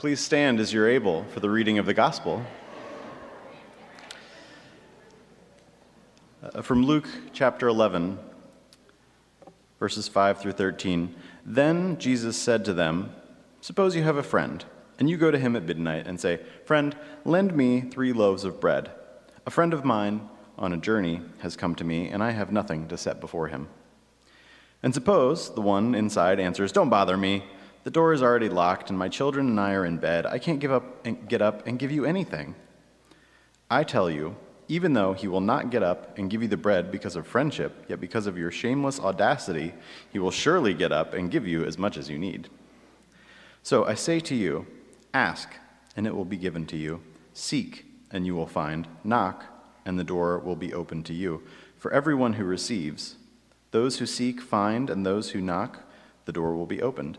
Please stand as you're able for the reading of the gospel. Uh, from Luke chapter 11, verses 5 through 13. Then Jesus said to them, Suppose you have a friend, and you go to him at midnight and say, Friend, lend me three loaves of bread. A friend of mine on a journey has come to me, and I have nothing to set before him. And suppose the one inside answers, Don't bother me. The door is already locked, and my children and I are in bed. I can't give up and get up and give you anything. I tell you, even though he will not get up and give you the bread because of friendship, yet because of your shameless audacity, he will surely get up and give you as much as you need. So I say to you, ask, and it will be given to you. Seek, and you will find. Knock, and the door will be opened to you. For everyone who receives, those who seek find, and those who knock, the door will be opened.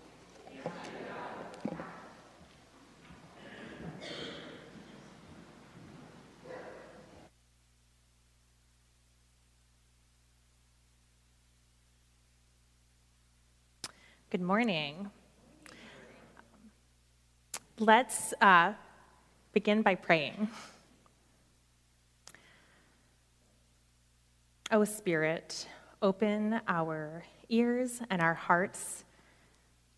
Good morning. Let's uh, begin by praying. O Spirit, open our ears and our hearts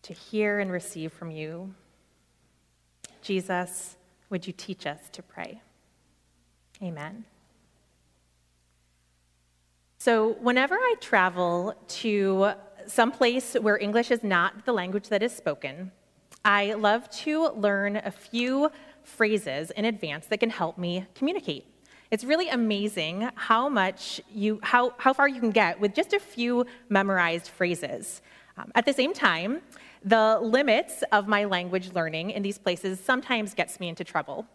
to hear and receive from you. Jesus, would you teach us to pray? Amen. So, whenever I travel to some place where English is not the language that is spoken, I love to learn a few phrases in advance that can help me communicate. It's really amazing how much you, how, how far you can get with just a few memorized phrases. Um, at the same time, the limits of my language learning in these places sometimes gets me into trouble.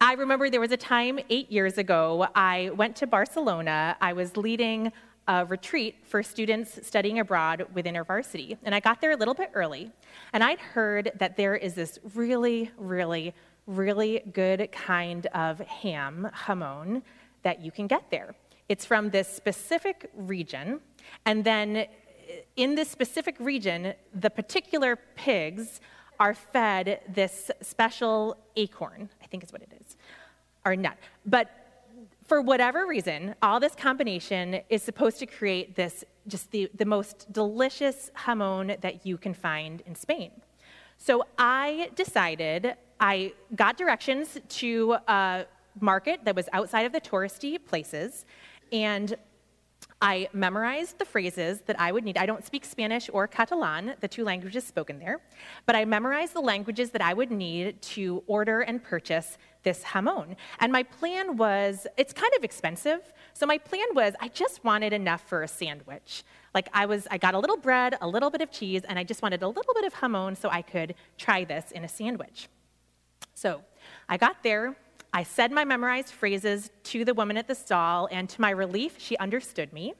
I remember there was a time eight years ago, I went to Barcelona. I was leading a retreat for students studying abroad within InterVarsity. And I got there a little bit early, and I'd heard that there is this really, really, really good kind of ham, jamon, that you can get there. It's from this specific region, and then uh, in this specific region, the particular pigs are fed this special acorn, I think is what it is, or nut. But for whatever reason, all this combination is supposed to create this just the, the most delicious jamon that you can find in Spain. So I decided, I got directions to a market that was outside of the touristy places, and I memorized the phrases that I would need. I don't speak Spanish or Catalan, the two languages spoken there, but I memorized the languages that I would need to order and purchase this jamon. And my plan was, it's kind of expensive. So my plan was, I just wanted enough for a sandwich. Like I was, I got a little bread, a little bit of cheese, and I just wanted a little bit of jamon so I could try this in a sandwich. So I got there. I said my memorized phrases to the woman at the stall, and to my relief, she understood me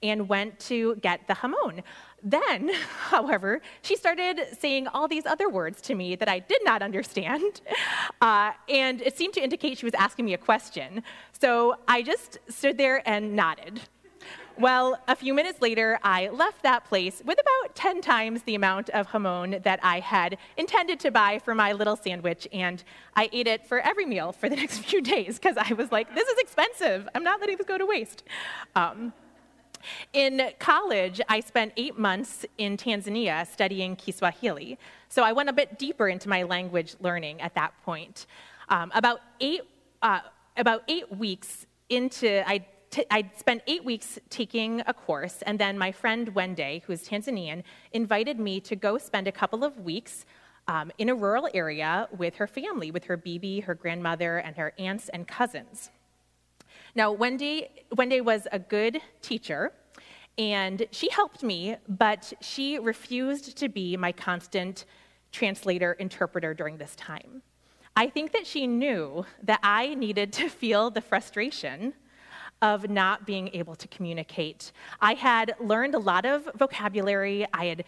and went to get the jamon. Then, however, she started saying all these other words to me that I did not understand, uh, and it seemed to indicate she was asking me a question. So I just stood there and nodded. Well, a few minutes later, I left that place with about 10 times the amount of jamon that I had intended to buy for my little sandwich, and I ate it for every meal for the next few days because I was like, this is expensive. I'm not letting this go to waste. Um, in college, I spent eight months in Tanzania studying Kiswahili. So I went a bit deeper into my language learning at that point. Um, about, eight, uh, about eight weeks into, I t- I spent eight weeks taking a course, and then my friend Wende, who's Tanzanian, invited me to go spend a couple of weeks um, in a rural area with her family, with her bibi, her grandmother, and her aunts and cousins. Now, Wendy, Wendy was a good teacher, and she helped me, but she refused to be my constant translator interpreter during this time. I think that she knew that I needed to feel the frustration of not being able to communicate. I had learned a lot of vocabulary. I had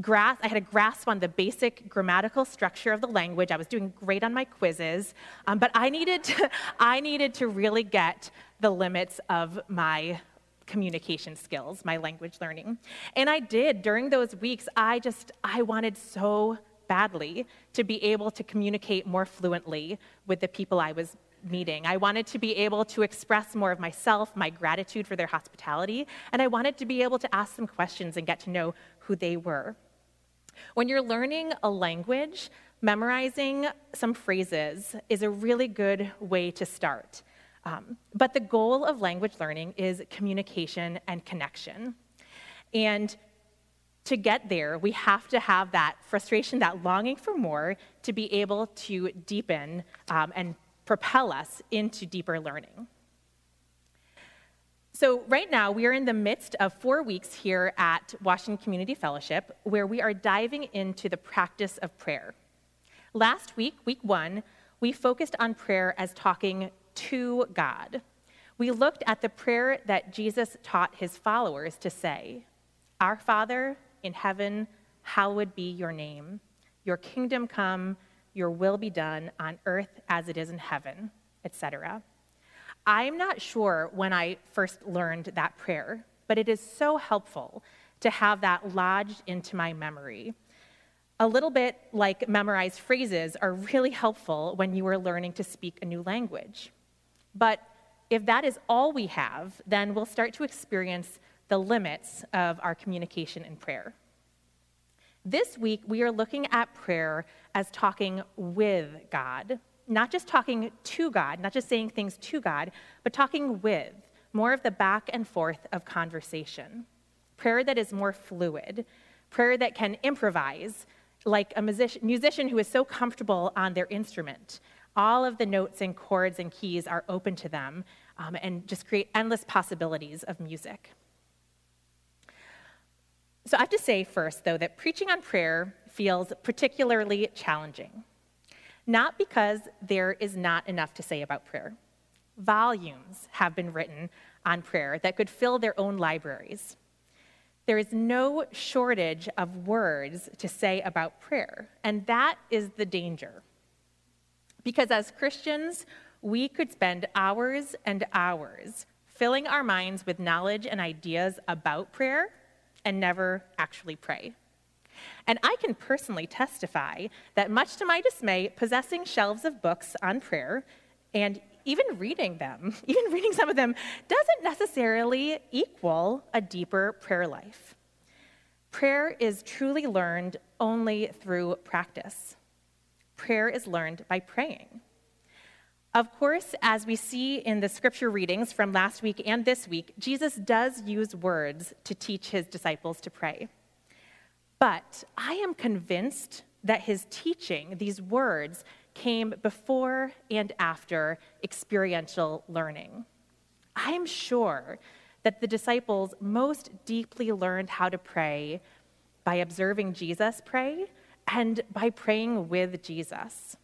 grasp, I had a grasp on the basic grammatical structure of the language. I was doing great on my quizzes, um, but I needed, to, I needed to really get the limits of my communication skills, my language learning. And I did during those weeks. I just, I wanted so badly to be able to communicate more fluently with the people I was meeting. I wanted to be able to express more of myself, my gratitude for their hospitality, and I wanted to be able to ask them questions and get to know who they were. When you're learning a language, memorizing some phrases is a really good way to start. Um, but the goal of language learning is communication and connection. And to get there, we have to have that frustration, that longing for more, to be able to deepen um, and propel us into deeper learning. So, right now, we are in the midst of four weeks here at Washington Community Fellowship where we are diving into the practice of prayer. Last week, week one, we focused on prayer as talking to God. We looked at the prayer that Jesus taught his followers to say Our Father in heaven, hallowed be your name. Your kingdom come, your will be done on earth as it is in heaven, etc. I'm not sure when I first learned that prayer, but it is so helpful to have that lodged into my memory. A little bit like memorized phrases are really helpful when you are learning to speak a new language. But if that is all we have, then we'll start to experience the limits of our communication in prayer. This week, we are looking at prayer as talking with God, not just talking to God, not just saying things to God, but talking with, more of the back and forth of conversation. Prayer that is more fluid, prayer that can improvise, like a musician, musician who is so comfortable on their instrument. All of the notes and chords and keys are open to them um, and just create endless possibilities of music. So I have to say first, though, that preaching on prayer feels particularly challenging. Not because there is not enough to say about prayer. Volumes have been written on prayer that could fill their own libraries. There is no shortage of words to say about prayer, and that is the danger. Because as Christians, we could spend hours and hours filling our minds with knowledge and ideas about prayer and never actually pray. And I can personally testify that, much to my dismay, possessing shelves of books on prayer and even reading them, even reading some of them, doesn't necessarily equal a deeper prayer life. Prayer is truly learned only through practice. Prayer is learned by praying. Of course, as we see in the scripture readings from last week and this week, Jesus does use words to teach his disciples to pray. But I am convinced that his teaching, these words, came before and after experiential learning. I am sure that the disciples most deeply learned how to pray by observing Jesus pray and by praying with Jesus.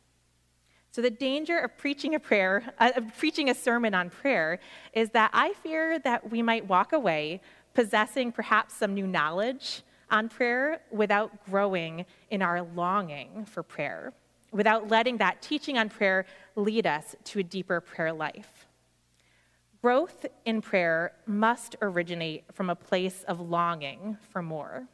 So, the danger of preaching a prayer, uh, of preaching a sermon on prayer, is that I fear that we might walk away possessing perhaps some new knowledge on prayer without growing in our longing for prayer, without letting that teaching on prayer lead us to a deeper prayer life. Growth in prayer must originate from a place of longing for more.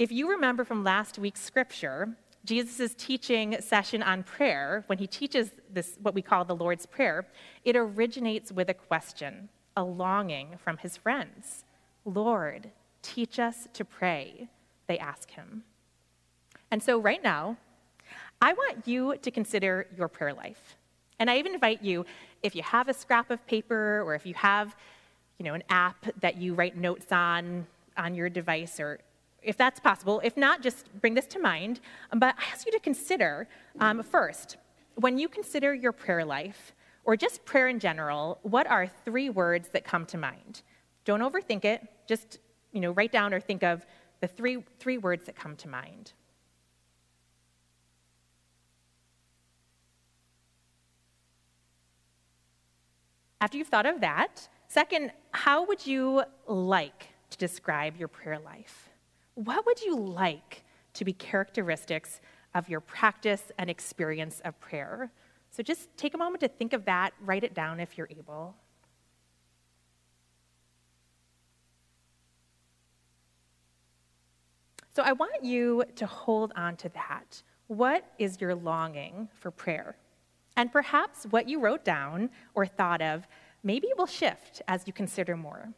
If you remember from last week's scripture, Jesus' teaching session on prayer, when he teaches this, what we call the Lord's Prayer, it originates with a question, a longing from his friends. Lord, teach us to pray, they ask him. And so, right now, I want you to consider your prayer life. And I even invite you, if you have a scrap of paper or if you have, you know, an app that you write notes on on your device or if that's possible. If not, just bring this to mind. Um, but I ask you to consider um, first, when you consider your prayer life, or just prayer in general, what are three words that come to mind? Don't overthink it. Just you know, write down or think of the three, three words that come to mind. After you've thought of that, Second, how would you like to describe your prayer life? What would you like to be characteristics of your practice and experience of prayer? So just take a moment to think of that, write it down if you're able. So I want you to hold on to that. What is your longing for prayer? And perhaps what you wrote down or thought of maybe will shift as you consider more.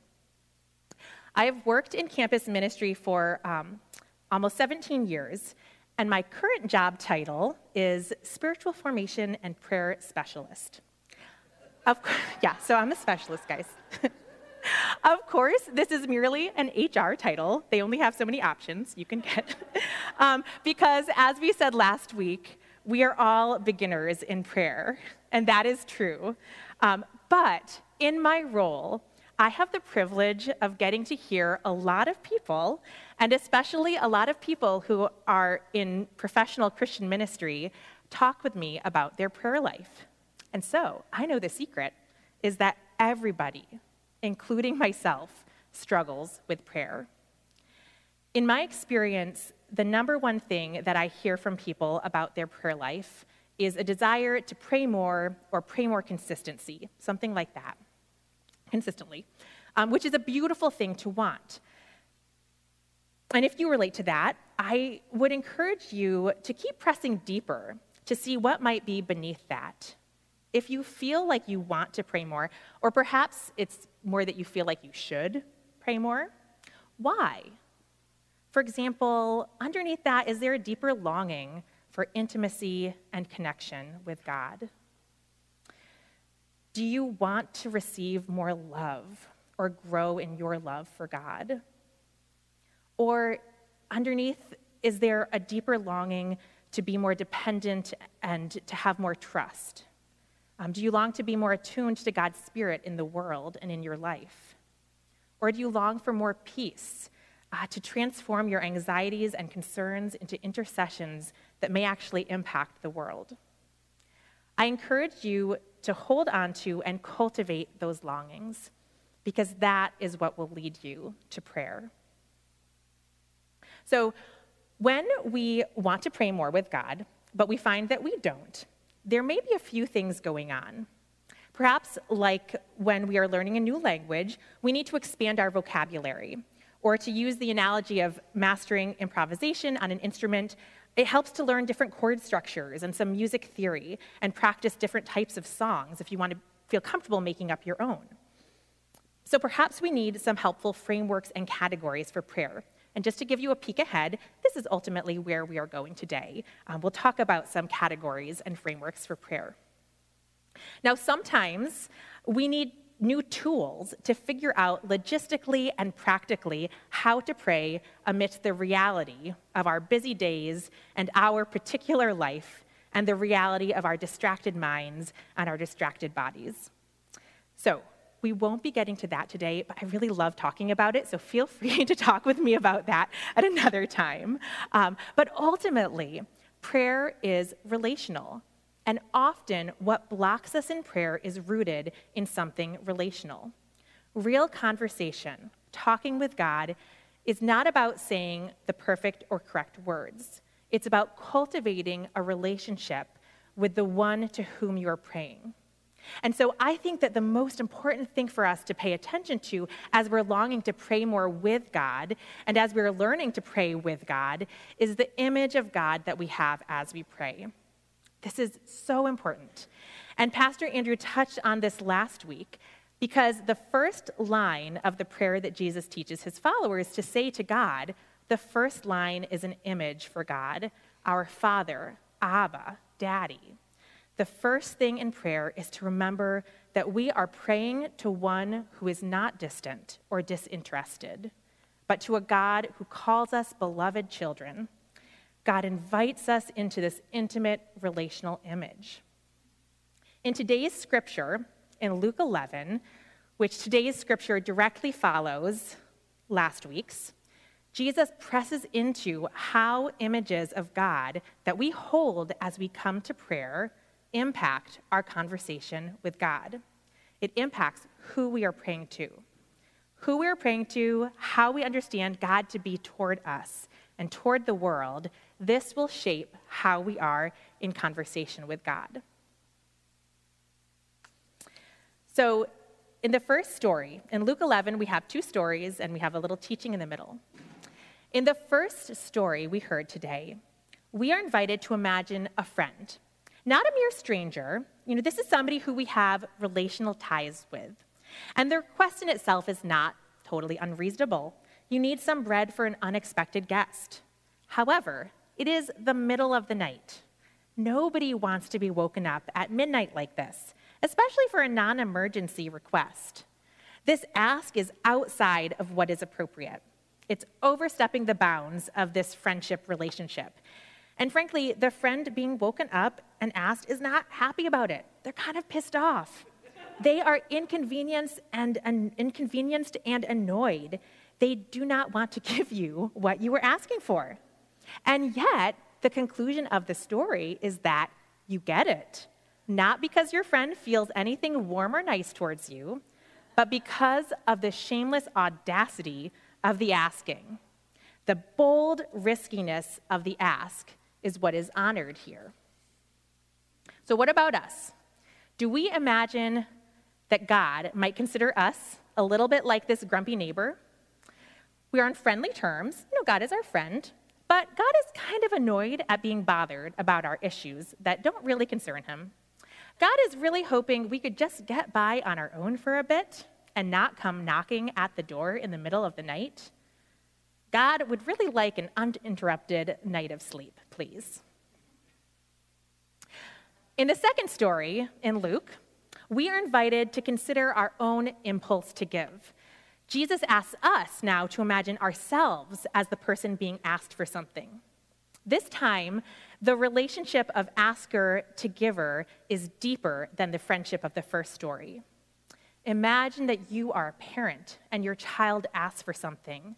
I have worked in campus ministry for um, almost 17 years, and my current job title is Spiritual Formation and Prayer Specialist. Of, course, yeah, so I'm a specialist, guys. of course, this is merely an HR title. They only have so many options you can get. um, because, as we said last week, we are all beginners in prayer, and that is true. Um, but in my role, I have the privilege of getting to hear a lot of people, and especially a lot of people who are in professional Christian ministry, talk with me about their prayer life. And so I know the secret is that everybody, including myself, struggles with prayer. In my experience, the number one thing that I hear from people about their prayer life is a desire to pray more or pray more consistency, something like that consistently, um, which is a beautiful thing to want. And if you relate to that, I would encourage you to keep pressing deeper to see what might be beneath that. If you feel like you want to pray more, or perhaps it's more that you feel like you should pray more, why? For example, underneath that, is there a deeper longing for intimacy and connection with God? Do you want to receive more love or grow in your love for God? Or underneath, is there a deeper longing to be more dependent and to have more trust? Um, do you long to be more attuned to God's Spirit in the world and in your life? Or do you long for more peace, uh, to transform your anxieties and concerns into intercessions that may actually impact the world? I encourage you to hold on to and cultivate those longings because that is what will lead you to prayer. So, when we want to pray more with God, but we find that we don't, there may be a few things going on. Perhaps, like when we are learning a new language, we need to expand our vocabulary. Or to use the analogy of mastering improvisation on an instrument, it helps to learn different chord structures and some music theory and practice different types of songs if you want to feel comfortable making up your own. So perhaps we need some helpful frameworks and categories for prayer. And just to give you a peek ahead, this is ultimately where we are going today. Um, we'll talk about some categories and frameworks for prayer. Now, sometimes we need new tools to figure out logistically and practically how to pray amidst the reality of our busy days and our particular life and the reality of our distracted minds and our distracted bodies. So, we won't be getting to that today, but I really love talking about it, so feel free to talk with me about that at another time. Um, but ultimately, prayer is relational. And often, what blocks us in prayer is rooted in something relational. Real conversation, talking with God, is not about saying the perfect or correct words. It's about cultivating a relationship with the one to whom you are praying. And so I think that the most important thing for us to pay attention to as we're longing to pray more with God and as we're learning to pray with God is the image of God that we have as we pray. This is so important. And Pastor Andrew touched on this last week because the first line of the prayer that Jesus teaches his followers to say to God, the first line is an image for God, our Father, Abba, Daddy. The first thing in prayer is to remember that we are praying to one who is not distant or disinterested, but to a God who calls us beloved children God invites us into this intimate relational image. In today's scripture, in Luke 11, which today's scripture directly follows last week's, Jesus presses into how images of God that we hold as we come to prayer impact our conversation with God. It impacts who we are praying to. Who we are praying to, how we understand God to be toward us and toward the world, this will shape how we are in conversation with God. So, in the first story, in Luke 11, we have two stories and we have a little teaching in the middle. In the first story we heard today, we are invited to imagine a friend, not a mere stranger. You know, this is somebody who we have relational ties with. And the request in itself is not totally unreasonable. You need some bread for an unexpected guest. However, it is the middle of the night. Nobody wants to be woken up at midnight like this, especially for a non emergency request. This ask is outside of what is appropriate. It's overstepping the bounds of this friendship relationship. And frankly, the friend being woken up and asked is not happy about it. They're kind of pissed off. They are inconvenienced and, inconvenienced and annoyed. They do not want to give you what you were asking for. And yet, the conclusion of the story is that you get it. Not because your friend feels anything warm or nice towards you, but because of the shameless audacity of the asking. The bold riskiness of the ask is what is honored here. So, what about us? Do we imagine that God might consider us a little bit like this grumpy neighbor? We are on friendly terms. You know, God is our friend. But God is kind of annoyed at being bothered about our issues that don't really concern him. God is really hoping we could just get by on our own for a bit and not come knocking at the door in the middle of the night. God would really like an uninterrupted night of sleep, please. In the second story in Luke, we are invited to consider our own impulse to give. Jesus asks us now to imagine ourselves as the person being asked for something. This time, the relationship of asker to giver is deeper than the friendship of the first story. Imagine that you are a parent and your child asks for something.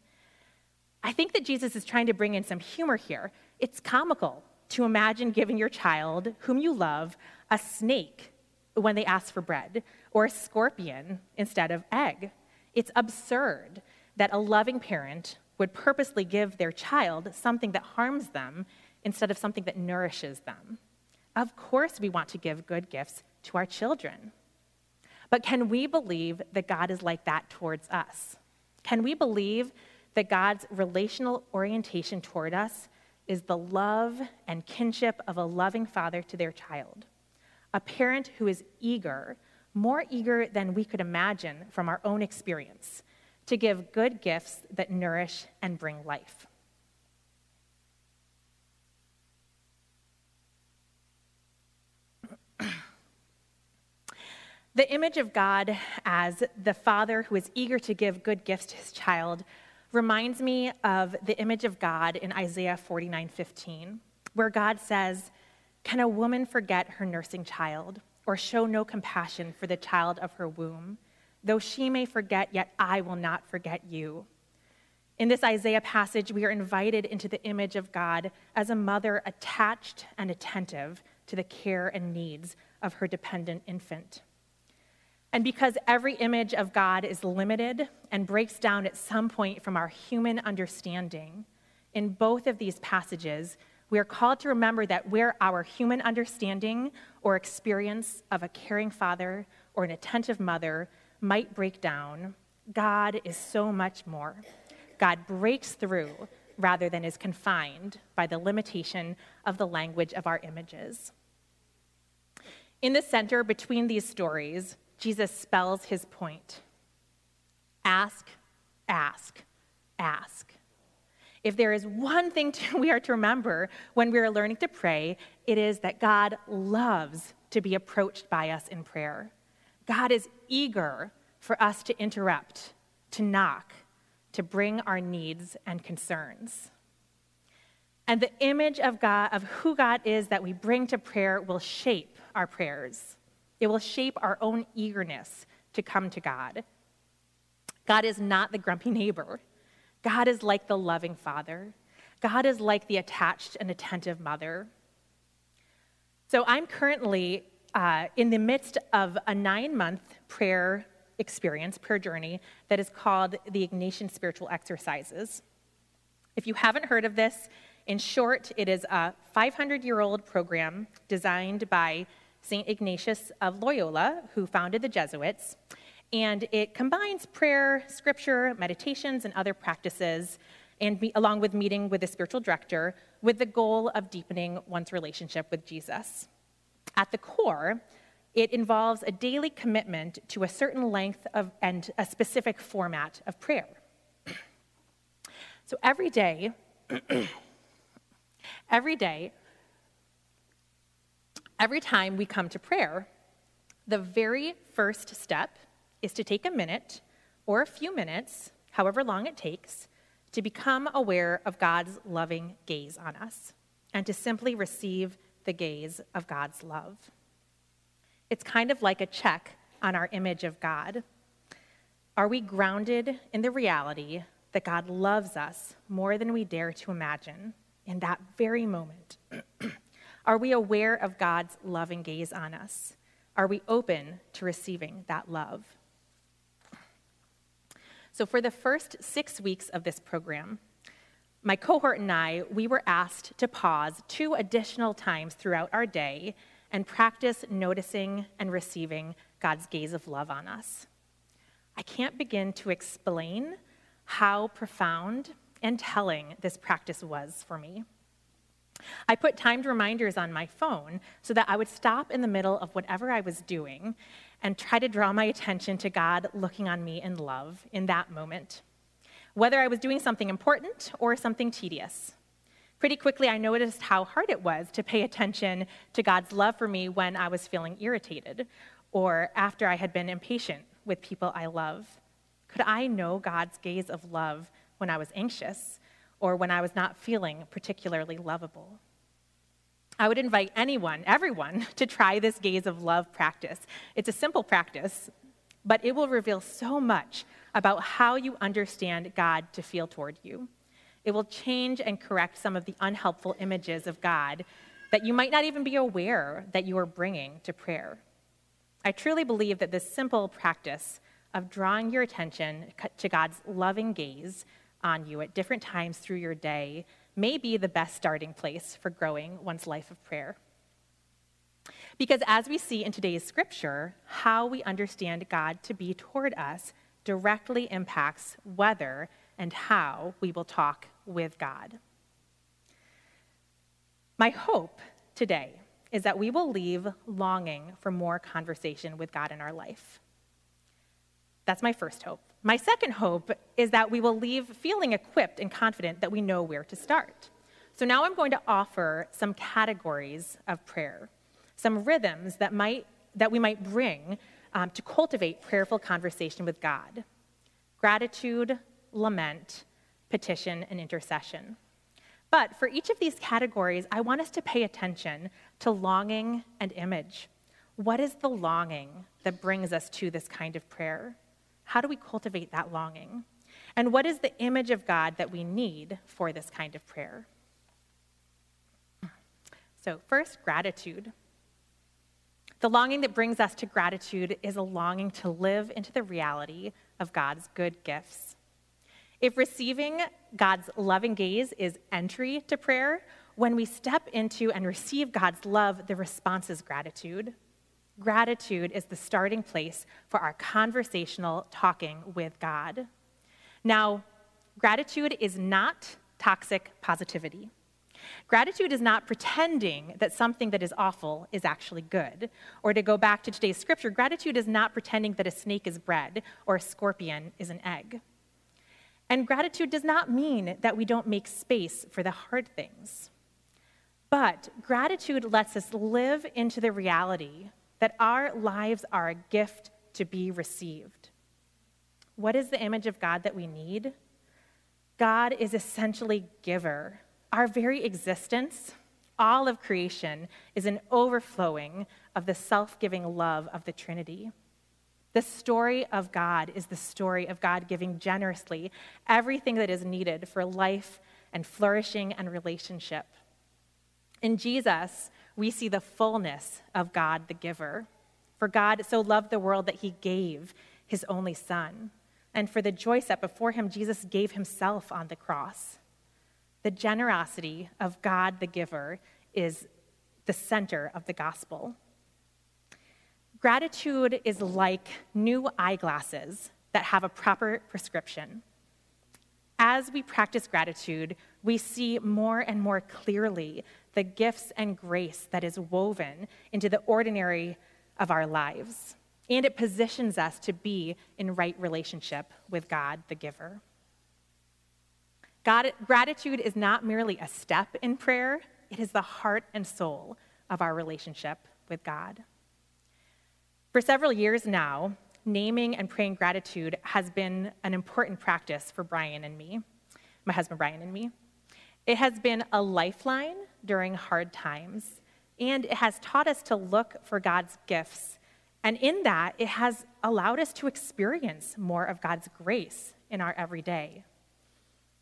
I think that Jesus is trying to bring in some humor here. It's comical to imagine giving your child, whom you love, a snake when they ask for bread, or a scorpion instead of egg. It's absurd that a loving parent would purposely give their child something that harms them instead of something that nourishes them. Of course, we want to give good gifts to our children. But can we believe that God is like that towards us? Can we believe that God's relational orientation toward us is the love and kinship of a loving father to their child? A parent who is eager more eager than we could imagine from our own experience to give good gifts that nourish and bring life. the image of God as the father who is eager to give good gifts to his child reminds me of the image of God in Isaiah 49:15, where God says, "Can a woman forget her nursing child?" Or show no compassion for the child of her womb. Though she may forget, yet I will not forget you. In this Isaiah passage, we are invited into the image of God as a mother attached and attentive to the care and needs of her dependent infant. And because every image of God is limited and breaks down at some point from our human understanding, in both of these passages, we are called to remember that where our human understanding or experience of a caring father or an attentive mother might break down, God is so much more. God breaks through rather than is confined by the limitation of the language of our images. In the center between these stories, Jesus spells his point ask, ask, ask. If there is one thing to, we are to remember when we are learning to pray, it is that God loves to be approached by us in prayer. God is eager for us to interrupt, to knock, to bring our needs and concerns. And the image of God, of who God is that we bring to prayer, will shape our prayers. It will shape our own eagerness to come to God. God is not the grumpy neighbor. God is like the loving father. God is like the attached and attentive mother. So I'm currently uh, in the midst of a nine month prayer experience, prayer journey, that is called the Ignatian Spiritual Exercises. If you haven't heard of this, in short, it is a 500 year old program designed by St. Ignatius of Loyola, who founded the Jesuits, and it combines prayer, scripture, meditations, and other practices, and along with meeting with a spiritual director, with the goal of deepening one's relationship with Jesus. At the core, it involves a daily commitment to a certain length of, and a specific format of prayer. So every day, every day, every time we come to prayer, the very first step is to take a minute or a few minutes, however long it takes, to become aware of God's loving gaze on us and to simply receive the gaze of God's love. It's kind of like a check on our image of God. Are we grounded in the reality that God loves us more than we dare to imagine in that very moment? Are we aware of God's loving gaze on us? Are we open to receiving that love? So, for the first six weeks of this program, my cohort and I, we were asked to pause two additional times throughout our day and practice noticing and receiving God's gaze of love on us. I can't begin to explain how profound and telling this practice was for me. I put timed reminders on my phone so that I would stop in the middle of whatever I was doing and try to draw my attention to God looking on me in love in that moment, whether I was doing something important or something tedious. Pretty quickly, I noticed how hard it was to pay attention to God's love for me when I was feeling irritated or after I had been impatient with people I love. Could I know God's gaze of love when I was anxious or when I was not feeling particularly lovable? I would invite anyone, everyone, to try this gaze of love practice. It's a simple practice, but it will reveal so much about how you understand God to feel toward you. It will change and correct some of the unhelpful images of God that you might not even be aware that you are bringing to prayer. I truly believe that this simple practice of drawing your attention to God's loving gaze on you at different times through your day may be the best starting place for growing one's life of prayer. Because as we see in today's scripture, how we understand God to be toward us directly impacts whether and how we will talk with God. My hope today is that we will leave longing for more conversation with God in our life. That's my first hope. My second hope is that we will leave feeling equipped and confident that we know where to start. So now I'm going to offer some categories of prayer, some rhythms that, might, that we might bring um, to cultivate prayerful conversation with God gratitude, lament, petition, and intercession. But for each of these categories, I want us to pay attention to longing and image. What is the longing that brings us to this kind of prayer? How do we cultivate that longing? And what is the image of God that we need for this kind of prayer? So, first, gratitude. The longing that brings us to gratitude is a longing to live into the reality of God's good gifts. If receiving God's loving gaze is entry to prayer, when we step into and receive God's love, the response is gratitude. Gratitude is the starting place for our conversational talking with God. Now, gratitude is not toxic positivity. Gratitude is not pretending that something that is awful is actually good. Or to go back to today's scripture, gratitude is not pretending that a snake is bread or a scorpion is an egg. And gratitude does not mean that we don't make space for the hard things. But gratitude lets us live into the reality that our lives are a gift to be received. What is the image of God that we need? God is essentially giver. Our very existence, all of creation, is an overflowing of the self giving love of the Trinity. The story of God is the story of God giving generously everything that is needed for life and flourishing and relationship. In Jesus, we see the fullness of God the giver. For God so loved the world that he gave his only Son. And for the joy set before him, Jesus gave himself on the cross. The generosity of God the giver is the center of the gospel. Gratitude is like new eyeglasses that have a proper prescription. As we practice gratitude, we see more and more clearly the gifts and grace that is woven into the ordinary of our lives. And it positions us to be in right relationship with God, the giver. God, gratitude is not merely a step in prayer, it is the heart and soul of our relationship with God. For several years now, naming and praying gratitude has been an important practice for Brian and me, my husband Brian and me. It has been a lifeline during hard times, and it has taught us to look for God's gifts. And in that, it has allowed us to experience more of God's grace in our everyday.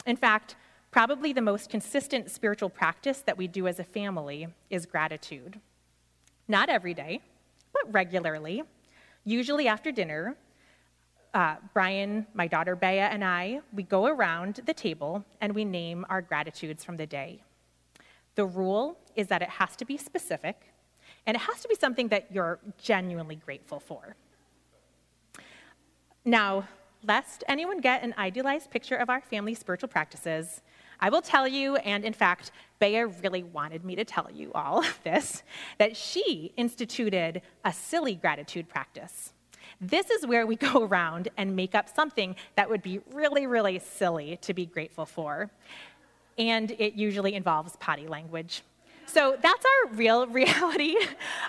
In fact, probably the most consistent spiritual practice that we do as a family is gratitude. Not every day, but regularly. Usually after dinner, uh, Brian, my daughter Bea, and I, we go around the table and we name our gratitudes from the day. The rule is that it has to be specific and it has to be something that you're genuinely grateful for. Now, lest anyone get an idealized picture of our family spiritual practices, I will tell you, and in fact, Bea really wanted me to tell you all of this, that she instituted a silly gratitude practice. This is where we go around and make up something that would be really, really silly to be grateful for. And it usually involves potty language. So that's our real reality.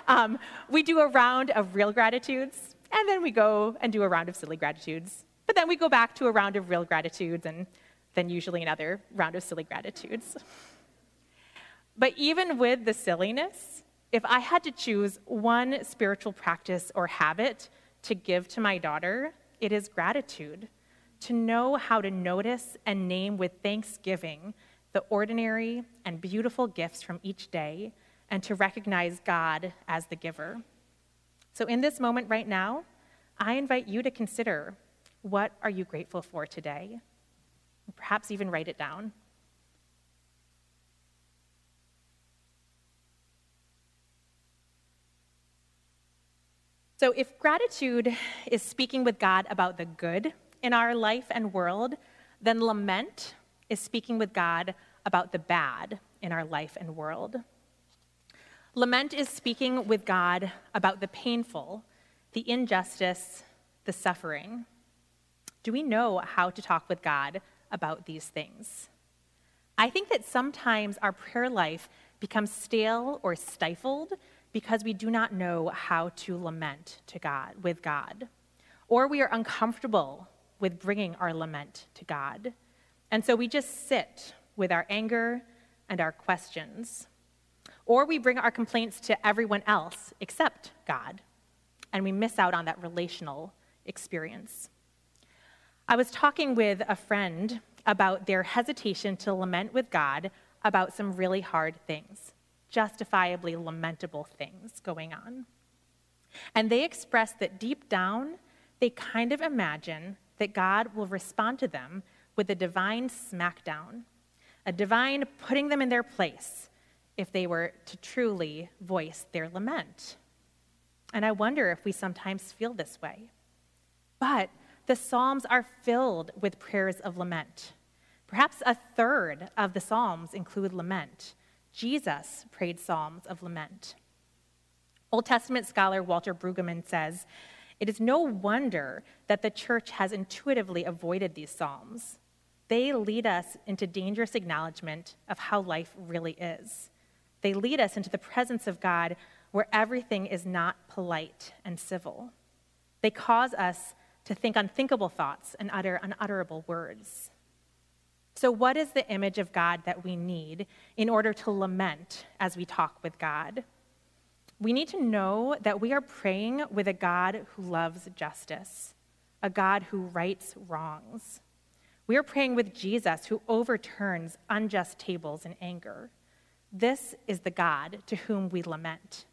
Um, we do a round of real gratitudes, and then we go and do a round of silly gratitudes. But then we go back to a round of real gratitudes, and then usually another round of silly gratitudes. But even with the silliness, if I had to choose one spiritual practice or habit to give to my daughter, it is gratitude. To know how to notice and name with thanksgiving the ordinary and beautiful gifts from each day, and to recognize God as the giver. So, in this moment right now, I invite you to consider what are you grateful for today? Perhaps even write it down. So, if gratitude is speaking with God about the good in our life and world, then lament is speaking with God about the bad in our life and world. Lament is speaking with God about the painful, the injustice, the suffering. Do we know how to talk with God about these things? I think that sometimes our prayer life becomes stale or stifled because we do not know how to lament to God with God, or we are uncomfortable with bringing our lament to God. And so we just sit with our anger and our questions. Or we bring our complaints to everyone else except God, and we miss out on that relational experience. I was talking with a friend about their hesitation to lament with God about some really hard things justifiably lamentable things going on. And they expressed that deep down, they kind of imagine that God will respond to them with a divine smackdown, a divine putting them in their place if they were to truly voice their lament. And I wonder if we sometimes feel this way. But the Psalms are filled with prayers of lament. Perhaps a third of the Psalms include lament. Jesus prayed psalms of lament. Old Testament scholar Walter Brueggemann says, It is no wonder that the church has intuitively avoided these psalms. They lead us into dangerous acknowledgement of how life really is. They lead us into the presence of God where everything is not polite and civil. They cause us to think unthinkable thoughts and utter unutterable words. So, what is the image of God that we need in order to lament as we talk with God? We need to know that we are praying with a God who loves justice, a God who rights wrongs. We are praying with Jesus who overturns unjust tables in anger, This is the God to whom we lament.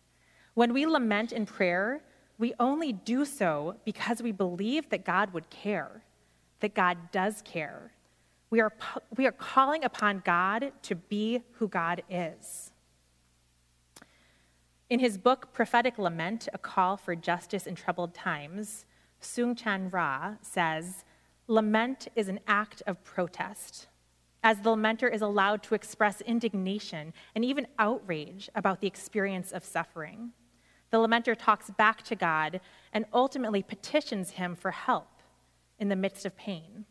When we lament in prayer, we only do so because we believe that God would care, that God does care. We are, we are calling upon God to be who God is. In his book, Prophetic Lament A Call for Justice in Troubled Times, Soong-Chan Rah says, Lament is an act of protest, as the lamenter is allowed to express indignation and even outrage about the experience of suffering. The lamenter talks back to God and ultimately petitions him for help in the midst of pain.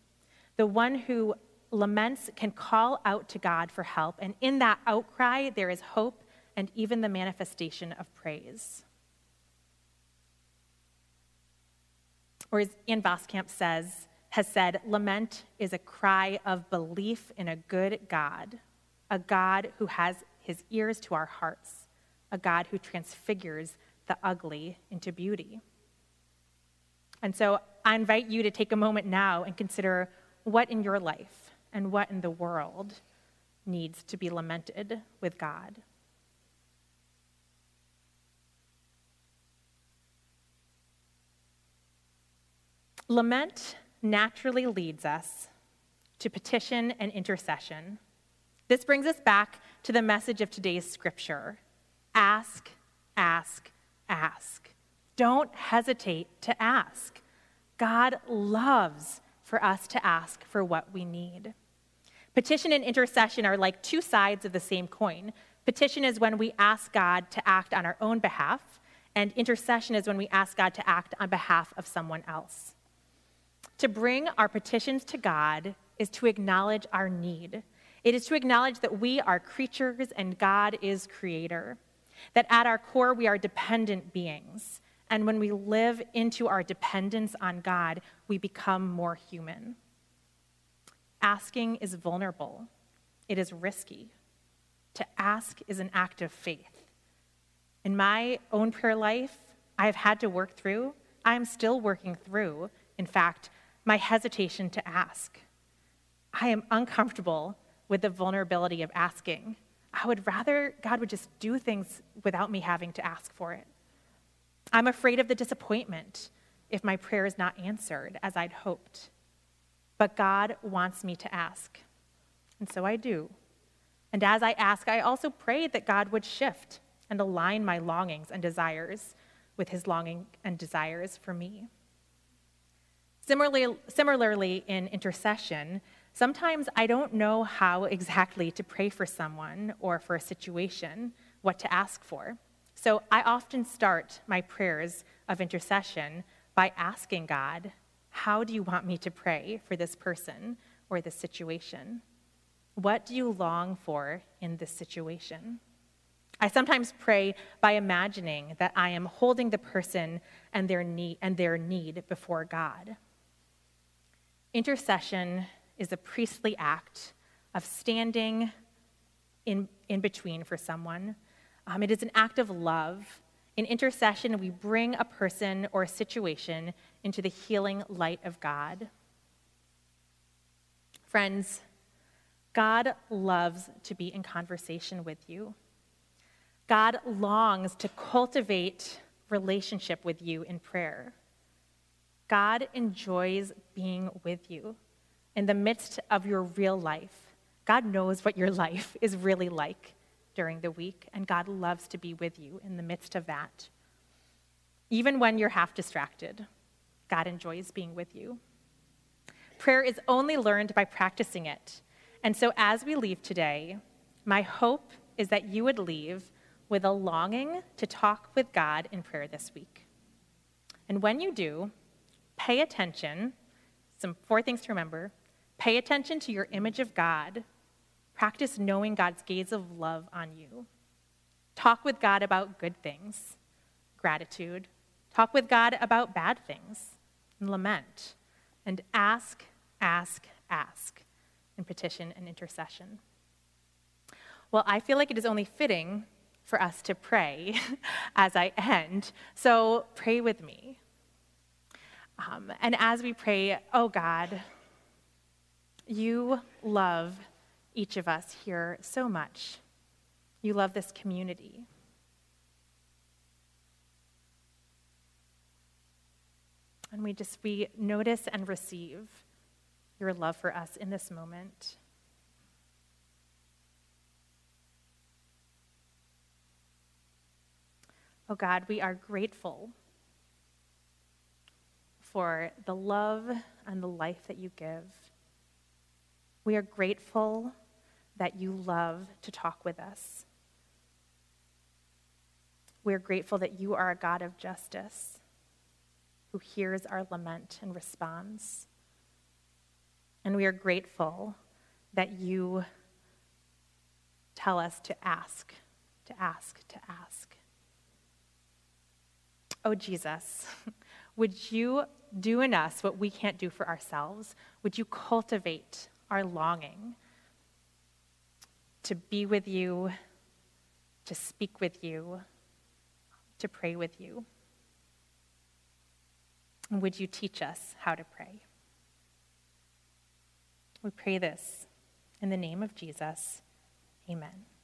The one who laments can call out to God for help, and in that outcry, there is hope and even the manifestation of praise. Or as Ann Voskamp says, has said, lament is a cry of belief in a good God, a God who has his ears to our hearts, a God who transfigures the ugly into beauty. And so I invite you to take a moment now and consider what in your life and what in the world needs to be lamented with God. Lament naturally leads us to petition and intercession. This brings us back to the message of today's scripture ask, ask, ask. Don't hesitate to ask. God loves for us to ask for what we need. Petition and intercession are like two sides of the same coin. Petition is when we ask God to act on our own behalf, and intercession is when we ask God to act on behalf of someone else. To bring our petitions to God is to acknowledge our need. It is to acknowledge that we are creatures and God is creator. That at our core, we are dependent beings. And when we live into our dependence on God, we become more human. Asking is vulnerable, it is risky. To ask is an act of faith. In my own prayer life, I have had to work through, I am still working through, in fact, my hesitation to ask. I am uncomfortable with the vulnerability of asking. I would rather God would just do things without me having to ask for it. I'm afraid of the disappointment if my prayer is not answered as I'd hoped. But God wants me to ask. And so I do. And as I ask, I also pray that God would shift and align my longings and desires with his longing and desires for me. Similarly, similarly, in intercession, sometimes I don't know how exactly to pray for someone or for a situation, what to ask for. So I often start my prayers of intercession by asking God, How do you want me to pray for this person or this situation? What do you long for in this situation? I sometimes pray by imagining that I am holding the person and their need, and their need before God. Intercession is a priestly act of standing in, in between for someone. Um, it is an act of love. In intercession, we bring a person or a situation into the healing light of God. Friends, God loves to be in conversation with you. God longs to cultivate relationship with you in prayer. God enjoys being with you in the midst of your real life. God knows what your life is really like during the week, and God loves to be with you in the midst of that. Even when you're half distracted, God enjoys being with you. Prayer is only learned by practicing it. And so as we leave today, my hope is that you would leave with a longing to talk with God in prayer this week. And when you do, pay attention. Some four things to remember. Pay attention to your image of God. Practice knowing God's gaze of love on you. Talk with God about good things, gratitude. Talk with God about bad things, and lament. And ask, ask, ask in petition and intercession. Well, I feel like it is only fitting for us to pray as I end. So pray with me. Um, and as we pray, oh God, you love each of us here so much. You love this community. And we just, we notice and receive your love for us in this moment. Oh God, we are grateful for the love and the life that you give. We are grateful that you love to talk with us. We are grateful that you are a God of justice who hears our lament and responds. And we are grateful that you tell us to ask, to ask, to ask. Oh, Jesus, would you do in us what we can't do for ourselves? Would you cultivate our longing to be with you, to speak with you, to pray with you? And would you teach us how to pray? We pray this in the name of Jesus. Amen.